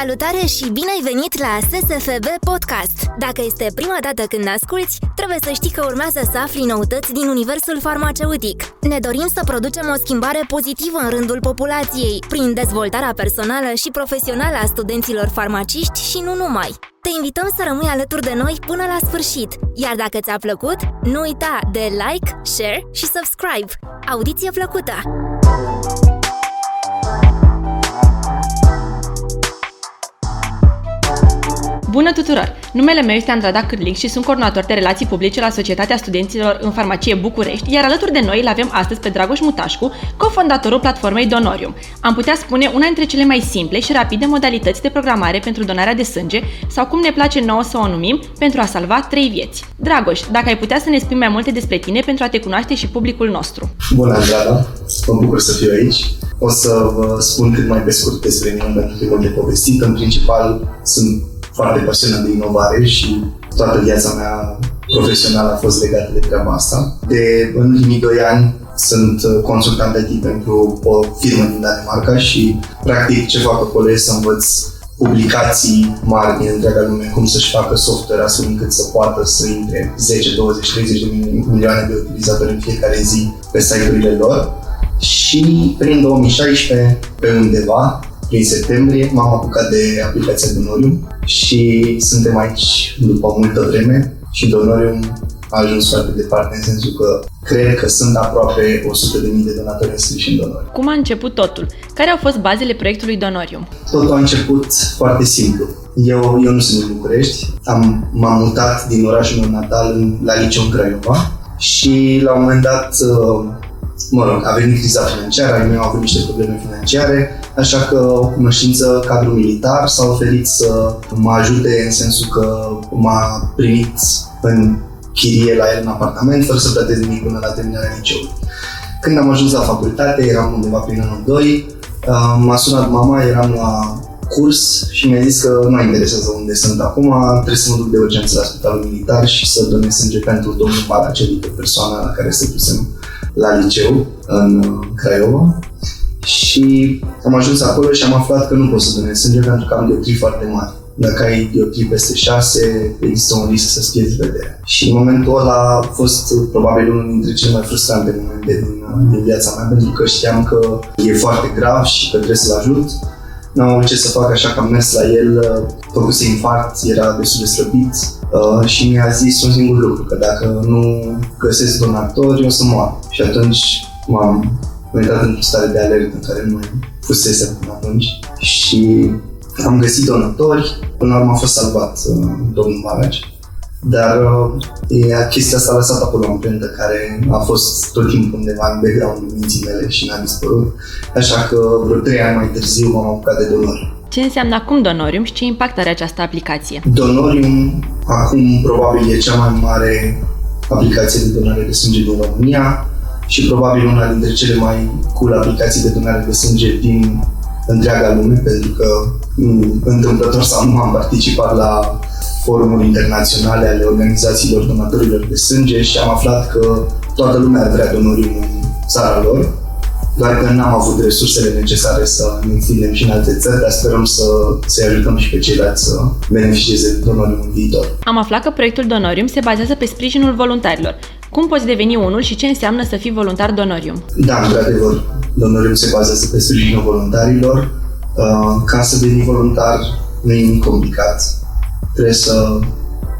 Salutare și bine ai venit la SSFB Podcast! Dacă este prima dată când asculti, trebuie să știi că urmează să afli noutăți din universul farmaceutic. Ne dorim să producem o schimbare pozitivă în rândul populației, prin dezvoltarea personală și profesională a studenților farmaciști și nu numai. Te invităm să rămâi alături de noi până la sfârșit, iar dacă ți-a plăcut, nu uita de like, share și subscribe. Audiție plăcută! Bună tuturor! Numele meu este Andrada Cârlic și sunt coordonator de relații publice la Societatea Studenților în Farmacie București, iar alături de noi îl avem astăzi pe Dragoș Mutașcu, cofondatorul platformei Donorium. Am putea spune una dintre cele mai simple și rapide modalități de programare pentru donarea de sânge, sau cum ne place nouă să o numim, pentru a salva trei vieți. Dragoș, dacă ai putea să ne spui mai multe despre tine pentru a te cunoaște și publicul nostru. Bună, Andrada! Mă bucur să fiu aici. O să vă spun cât mai pe scurt despre mine, pentru că e mult de povestit. În principal, sunt foarte pasionat de inovare și toată viața mea profesională a fost legată de treaba asta. De în ultimii doi ani sunt consultant IT pentru o firmă din Danemarca și practic ce fac acolo este să învăț publicații mari din întreaga lume, cum să-și facă software astfel încât să poată să intre 10, 20, 30 de milioane de utilizatori în fiecare zi pe site-urile lor. Și prin 2016, pe undeva, prin septembrie, m-am apucat de aplicația Donorium și suntem aici după multă vreme și Donorium a ajuns foarte departe în sensul că cred că sunt aproape 100.000 de donatori înscriși în Donorium. Cum a început totul? Care au fost bazele proiectului Donorium? Totul a început foarte simplu. Eu, eu nu sunt din București, am, m-am mutat din orașul meu natal în, la liceu în Craiova și la un moment dat uh, mă rog, a venit criza financiară, ai mei au avut niște probleme financiare, așa că o cunoștință cadru militar s-a oferit să mă ajute în sensul că m-a primit în chirie la el în apartament, fără să plătesc nimic până la terminarea liceului. Când am ajuns la facultate, eram undeva prin anul 2, uh, m-a sunat mama, eram la curs și mi-a zis că nu interesează unde sunt acum, trebuie să mă duc de urgență la spitalul militar și să donez sânge pentru domnul Balacelică, persoana la care se dusem la liceu în uh, Craiova și am ajuns acolo și am aflat că nu pot să donez sânge pentru că am dioptrii foarte mari. Dacă ai dioptrii peste 6, există un risc să-ți pierzi vederea. Și în momentul ăla a fost probabil unul dintre cele mai frustrante momente din, uh, din viața mea, pentru că știam că e foarte grav și că trebuie să-l ajut. N-am avut ce să fac, așa că am mers la el, uh, făcuse infarct, era destul de slăbit uh, și mi-a zis un singur lucru, că dacă nu găsesc donatori, o să mor. Și atunci m-am intrat într-o stare de alertă în care nu mai fusese până atunci și am găsit donatori, până la urmă a fost salvat uh, domnul Balaci. Dar uh, chestia asta a lăsat acolo o amprentă care a fost tot timpul undeva în background minții mele și n-a dispărut. Așa că vreo trei ani mai târziu m-am apucat de donori. Ce înseamnă acum Donorium și ce impact are această aplicație? Donorium acum probabil e cea mai mare aplicație de donare de sânge din România și probabil una dintre cele mai cool aplicații de donare de sânge din întreaga lume, pentru că mm, întâmplător sau nu am participat la forumuri internaționale ale organizațiilor donatorilor de sânge și am aflat că toată lumea ar vrea donorium în țara lor doar că n-am avut resursele necesare să ne întindem și în alte țări, dar sperăm să, să ajutăm și pe ceilalți să beneficieze de Donorium în viitor. Am aflat că proiectul Donorium se bazează pe sprijinul voluntarilor. Cum poți deveni unul și ce înseamnă să fii voluntar Donorium? Da, într-adevăr, Donorium se bazează pe sprijinul voluntarilor. Uh, ca să devii voluntar nu e nimic complicat. Trebuie să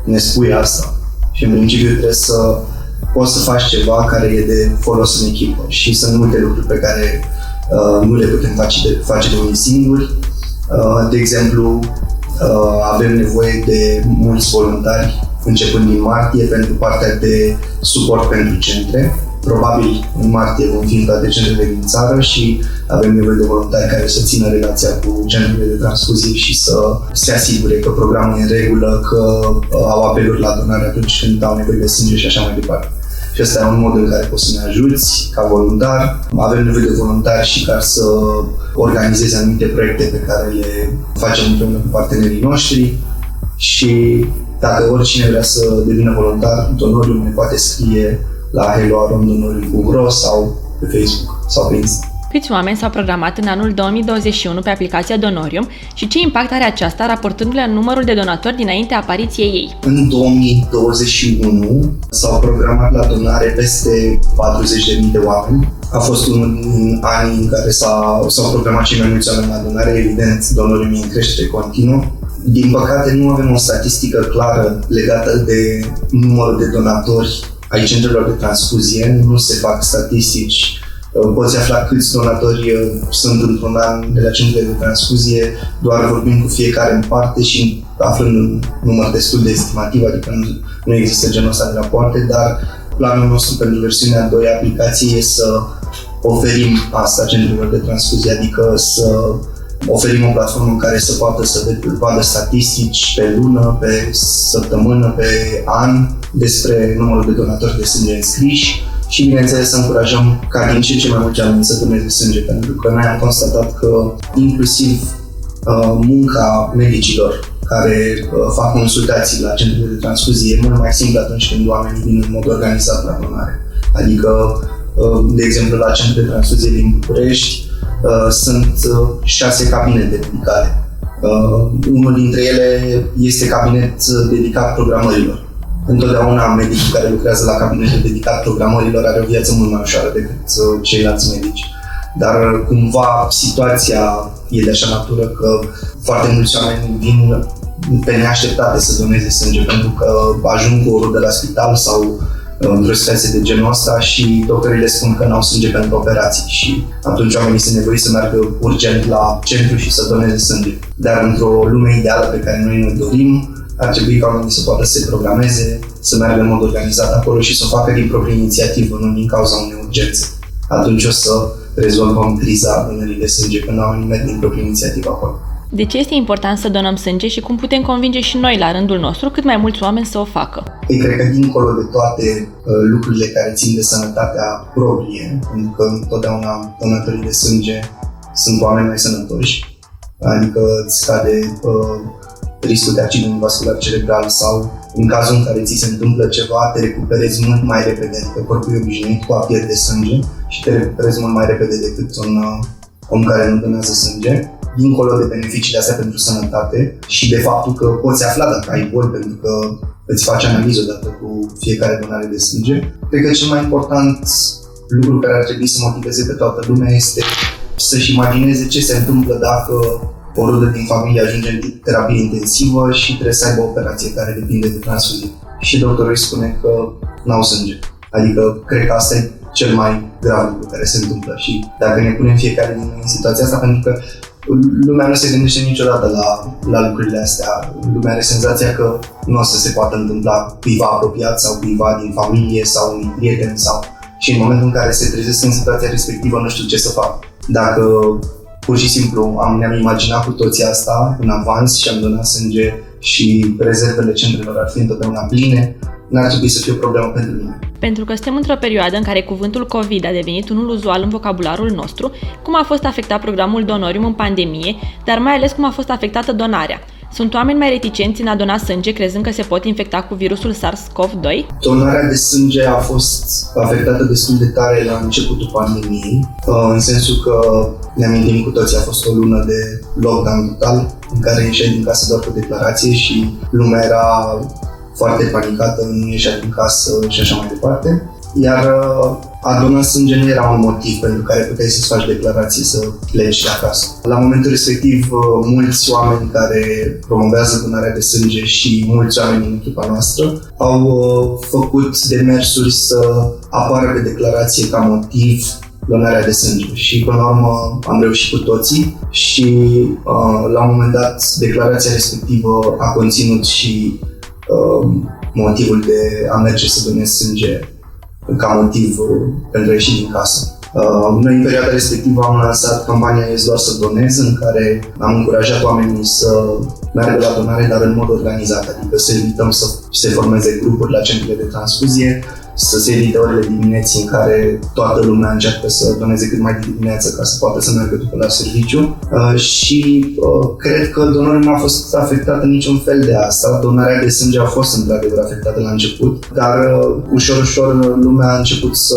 ne spui asta. Și în principiu trebuie să poți să faci ceva care e de folos în echipă și sunt multe lucruri pe care uh, nu le putem face de, face de unii singuri. Uh, de exemplu, uh, avem nevoie de mulți voluntari începând din martie pentru partea de suport pentru centre. Probabil în martie vom fi în toate centrele din țară și avem nevoie de voluntari care să țină relația cu centrele de transfuzie și să se asigure că programul e în regulă, că uh, au apeluri la donare atunci când au nevoie de sânge și așa mai departe. Și ăsta e un mod în care poți să ne ajuți ca voluntar. Avem nevoie de voluntari și ca să organizeze anumite proiecte pe care le facem împreună cu partenerii noștri și dacă oricine vrea să devină voluntar, Donorium ne poate scrie la helloarondonorium.ro sau pe Facebook sau pe Insta. Câți oameni s-au programat în anul 2021 pe aplicația Donorium și ce impact are aceasta raportându-le în numărul de donatori dinaintea apariției ei? În 2021 s-au programat la donare peste 40.000 de oameni. A fost unul din anii în care s-au, s-au programat cei mai mulți oameni la donare, evident, Donorium e în creștere continuă. Din păcate, nu avem o statistică clară legată de numărul de donatori ai centrelor de transfuzie, nu se fac statistici. Poți afla câți donatori uh, sunt într-un an de la centrele de transfuzie, doar vorbind cu fiecare în parte și aflând un număr destul de estimativ, adică nu, nu există genul ăsta de rapoarte, dar planul nostru pentru versiunea 2 aplicației e să oferim asta centrelor de transfuzie, adică să oferim o platformă în care să poată să vadă statistici pe lună, pe săptămână, pe an despre numărul de donatori de sânge înscriși și, bineînțeles, să încurajăm ca din ce ce mai mulți oameni să doneze sânge, pentru că noi am constatat că inclusiv uh, munca medicilor care uh, fac consultații la centrele de transfuzie e mult mai simplu atunci când oamenii vin în mod organizat la donare. Adică, uh, de exemplu, la centrele de transfuzie din București uh, sunt uh, șase cabinete medicale. Uh, unul dintre ele este cabinet dedicat programărilor întotdeauna medicul care lucrează la cabinetul dedicat programărilor are o viață mult mai ușoară decât uh, ceilalți medici. Dar uh, cumva situația e de așa natură că foarte mulți oameni vin pe neașteptate să doneze sânge pentru că ajung cu o rudă la spital sau uh, într-o situație de genul ăsta și doctorii le spun că n-au sânge pentru operații și atunci oamenii sunt nevoiți să meargă urgent la centru și să doneze sânge. Dar într-o lume ideală pe care noi ne dorim, ar trebui ca oamenii să poată să se programeze, să meargă în mod organizat acolo și să o facă din proprie inițiativă, nu din cauza unei urgențe. Atunci o să rezolvăm criza vânării de sânge, când oamenii merg din proprie inițiativă acolo. De ce este important să donăm sânge și cum putem convinge și noi, la rândul nostru, cât mai mulți oameni să o facă? Ei, cred că dincolo de toate uh, lucrurile care țin de sănătatea proprie, pentru că întotdeauna donatorii de sânge sunt oameni mai sănătoși, adică îți scade uh, riscul de accident vascular cerebral sau în cazul în care ți se întâmplă ceva, te recuperezi mult mai repede, adică corpul e obișnuit cu a pierde sânge și te recuperezi mult mai repede decât un uh, om care nu donează sânge dincolo de beneficiile astea pentru sănătate și de faptul că poți afla dacă ai boli pentru că îți faci analiză odată cu fiecare donare de sânge. Cred că cel mai important lucru care ar trebui să motiveze pe toată lumea este să-și imagineze ce se întâmplă dacă o rudă din familie ajunge în terapie intensivă și trebuie să aibă o operație care depinde de transfuzie. Și doctorul îi spune că n-au sânge. Adică, cred că asta e cel mai grav lucru care se întâmplă și dacă ne punem fiecare din noi în situația asta, pentru că lumea nu se gândește niciodată la, la lucrurile astea. Lumea are senzația că nu o să se poată întâmpla cuiva apropiat sau cuiva din familie sau un prieten sau... Și în momentul în care se trezesc în situația respectivă, nu știu ce să fac. Dacă Pur și simplu am, ne-am imaginat cu toții asta în avans și am donat sânge și rezervele centrelor ar fi întotdeauna pline, n-ar trebui să fie o problemă pentru mine. Pentru că suntem într-o perioadă în care cuvântul COVID a devenit unul uzual în vocabularul nostru, cum a fost afectat programul Donorium în pandemie, dar mai ales cum a fost afectată donarea. Sunt oameni mai reticenți în a dona sânge, crezând că se pot infecta cu virusul SARS-CoV-2? Donarea de sânge a fost afectată destul de tare la începutul pandemiei, uh, în sensul că ne amintim cu toții, a fost o lună de lockdown total, în care ieșeai din casă doar cu declarație și lumea era foarte panicată, nu ieșea din casă și așa mai departe. Iar uh, a dona sânge nu era un motiv pentru care puteai să-ți faci declarație să pleci de acasă. La momentul respectiv, uh, mulți oameni care promovează donarea de sânge și mulți oameni din echipa noastră au uh, făcut demersuri să apară pe declarație ca motiv donarea de sânge și până la urmă am reușit cu toții și uh, la un moment dat declarația respectivă a conținut și uh, motivul de a merge să donez sânge ca motiv uh, pentru a ieși din casă. Uh, noi în perioada respectivă am lansat campania Ești doar să donez, în care am încurajat oamenii să meargă la donare, dar în mod organizat, adică să evităm să se formeze grupuri la centrele de transfuzie, să se evite orele dimineții în care toată lumea încearcă să doneze cât mai de dimineață ca să poată să meargă după la serviciu uh, și uh, cred că donorul nu a fost afectat în niciun fel de asta. Donarea de sânge a fost într-adevăr afectată la început, dar uh, ușor, ușor lumea a început să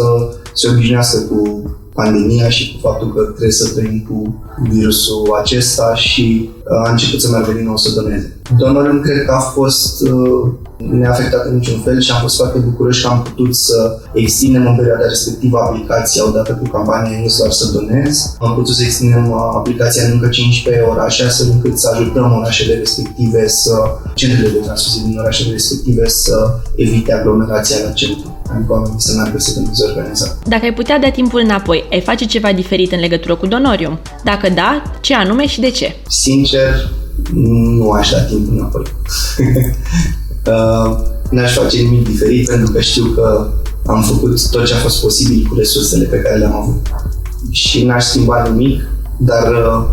se obișnuiască cu pandemia și cu faptul că trebuie să trăim cu virusul acesta și uh, a început să meargă din nou să doneze. Donorium cred că a fost uh, neafectat în niciun fel și am fost foarte bucuroși că am putut să extindem în perioada respectivă aplicația odată cu campania Newsletter să donez. Am putut să extindem uh, aplicația în încă 15 orașe astfel încât să ajutăm orașele respective să, centrele de transfuzie din orașele respective să evite aglomerația la centru adică oamenii să meargă să doneze organizat. Dacă ai putea da timpul înapoi, ai face ceva diferit în legătură cu Donorium? Dacă da, ce anume și de ce? Sincer, nu aș da timpul înapoi. uh, n-aș face nimic diferit pentru că știu că am făcut tot ce a fost posibil cu resursele pe care le-am avut. Și n-aș schimba nimic, dar uh,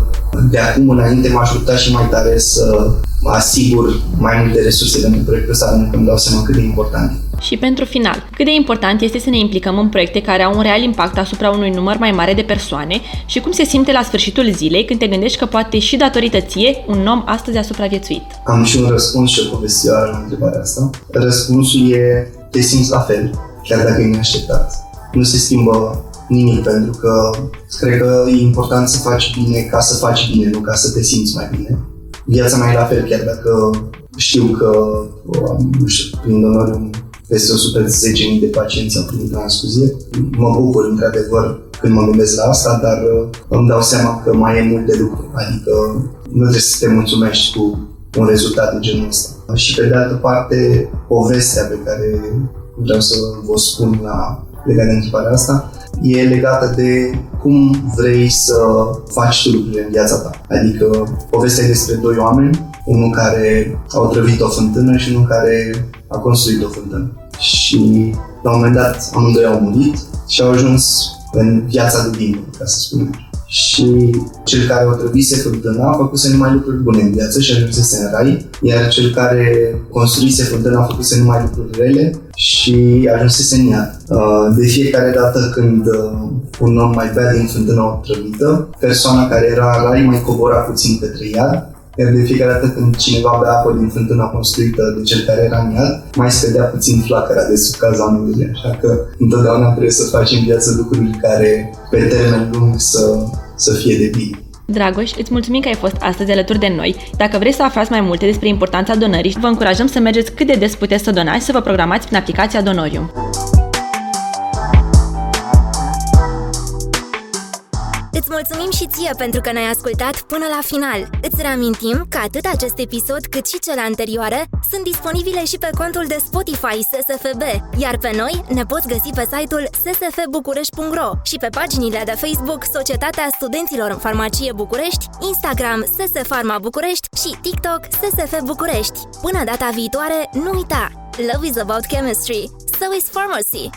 de acum înainte m-aș ajuta și mai tare să asigur mai multe resurse pentru proiectul ăsta, pentru că îmi dau seama cât de important e. Și pentru final, cât de important este să ne implicăm în proiecte care au un real impact asupra unui număr mai mare de persoane și cum se simte la sfârșitul zilei când te gândești că poate și datorită ție un om astăzi a supraviețuit? Am și un răspuns și o povestioară la întrebarea asta. Răspunsul e te simți la fel, chiar dacă e neașteptat. Nu se schimbă nimic, pentru că cred că e important să faci bine ca să faci bine, nu ca să te simți mai bine. Viața mai e la fel, chiar dacă știu că, nu știu, prin donoriu peste 110.000 de pacienți au primit transfuzie. Mă bucur, într-adevăr, când mă gândesc la asta, dar uh, îmi dau seama că mai e mult de lucru. Adică nu trebuie să te mulțumești cu un rezultat de genul ăsta. Și pe de altă parte, povestea pe care vreau să vă spun la legat de întrebarea asta, e legată de cum vrei să faci tu lucrurile în viața ta. Adică povestea e despre doi oameni, unul care a otrăvit o fântână și unul care a construit o fântână. Și la un moment dat amândoi au murit și au ajuns în viața de bine, ca să spun așa și cel care o trăvise fântâna a făcuse numai lucruri bune în viață și ajunsese în rai, iar cel care construise fântâna a făcuse numai lucruri rele și ajunsese în iad. Uh, de fiecare dată când uh, un om mai bea din fântâna otrăvită, persoana care era în rai mai cobora puțin către iad iar de fiecare dată când cineva bea apă din fântâna construită de cel care era în iad, mai scădea puțin flacăra de sub cazanului. Așa că întotdeauna trebuie să facem în viață lucruri care pe termen lung să, să fie de bine. Dragoș, îți mulțumim că ai fost astăzi alături de noi. Dacă vreți să aflați mai multe despre importanța donării, vă încurajăm să mergeți cât de des puteți să donați să vă programați prin aplicația Donorium. Mulțumim și ție pentru că ne-ai ascultat până la final. Îți reamintim că atât acest episod cât și cele anterioare sunt disponibile și pe contul de Spotify SSFB, iar pe noi ne poți găsi pe site-ul ssfbucurești.ro și pe paginile de Facebook Societatea Studenților în Farmacie București, Instagram SS Farma București și TikTok SSF București. Până data viitoare, nu uita! Love is about chemistry, so is pharmacy.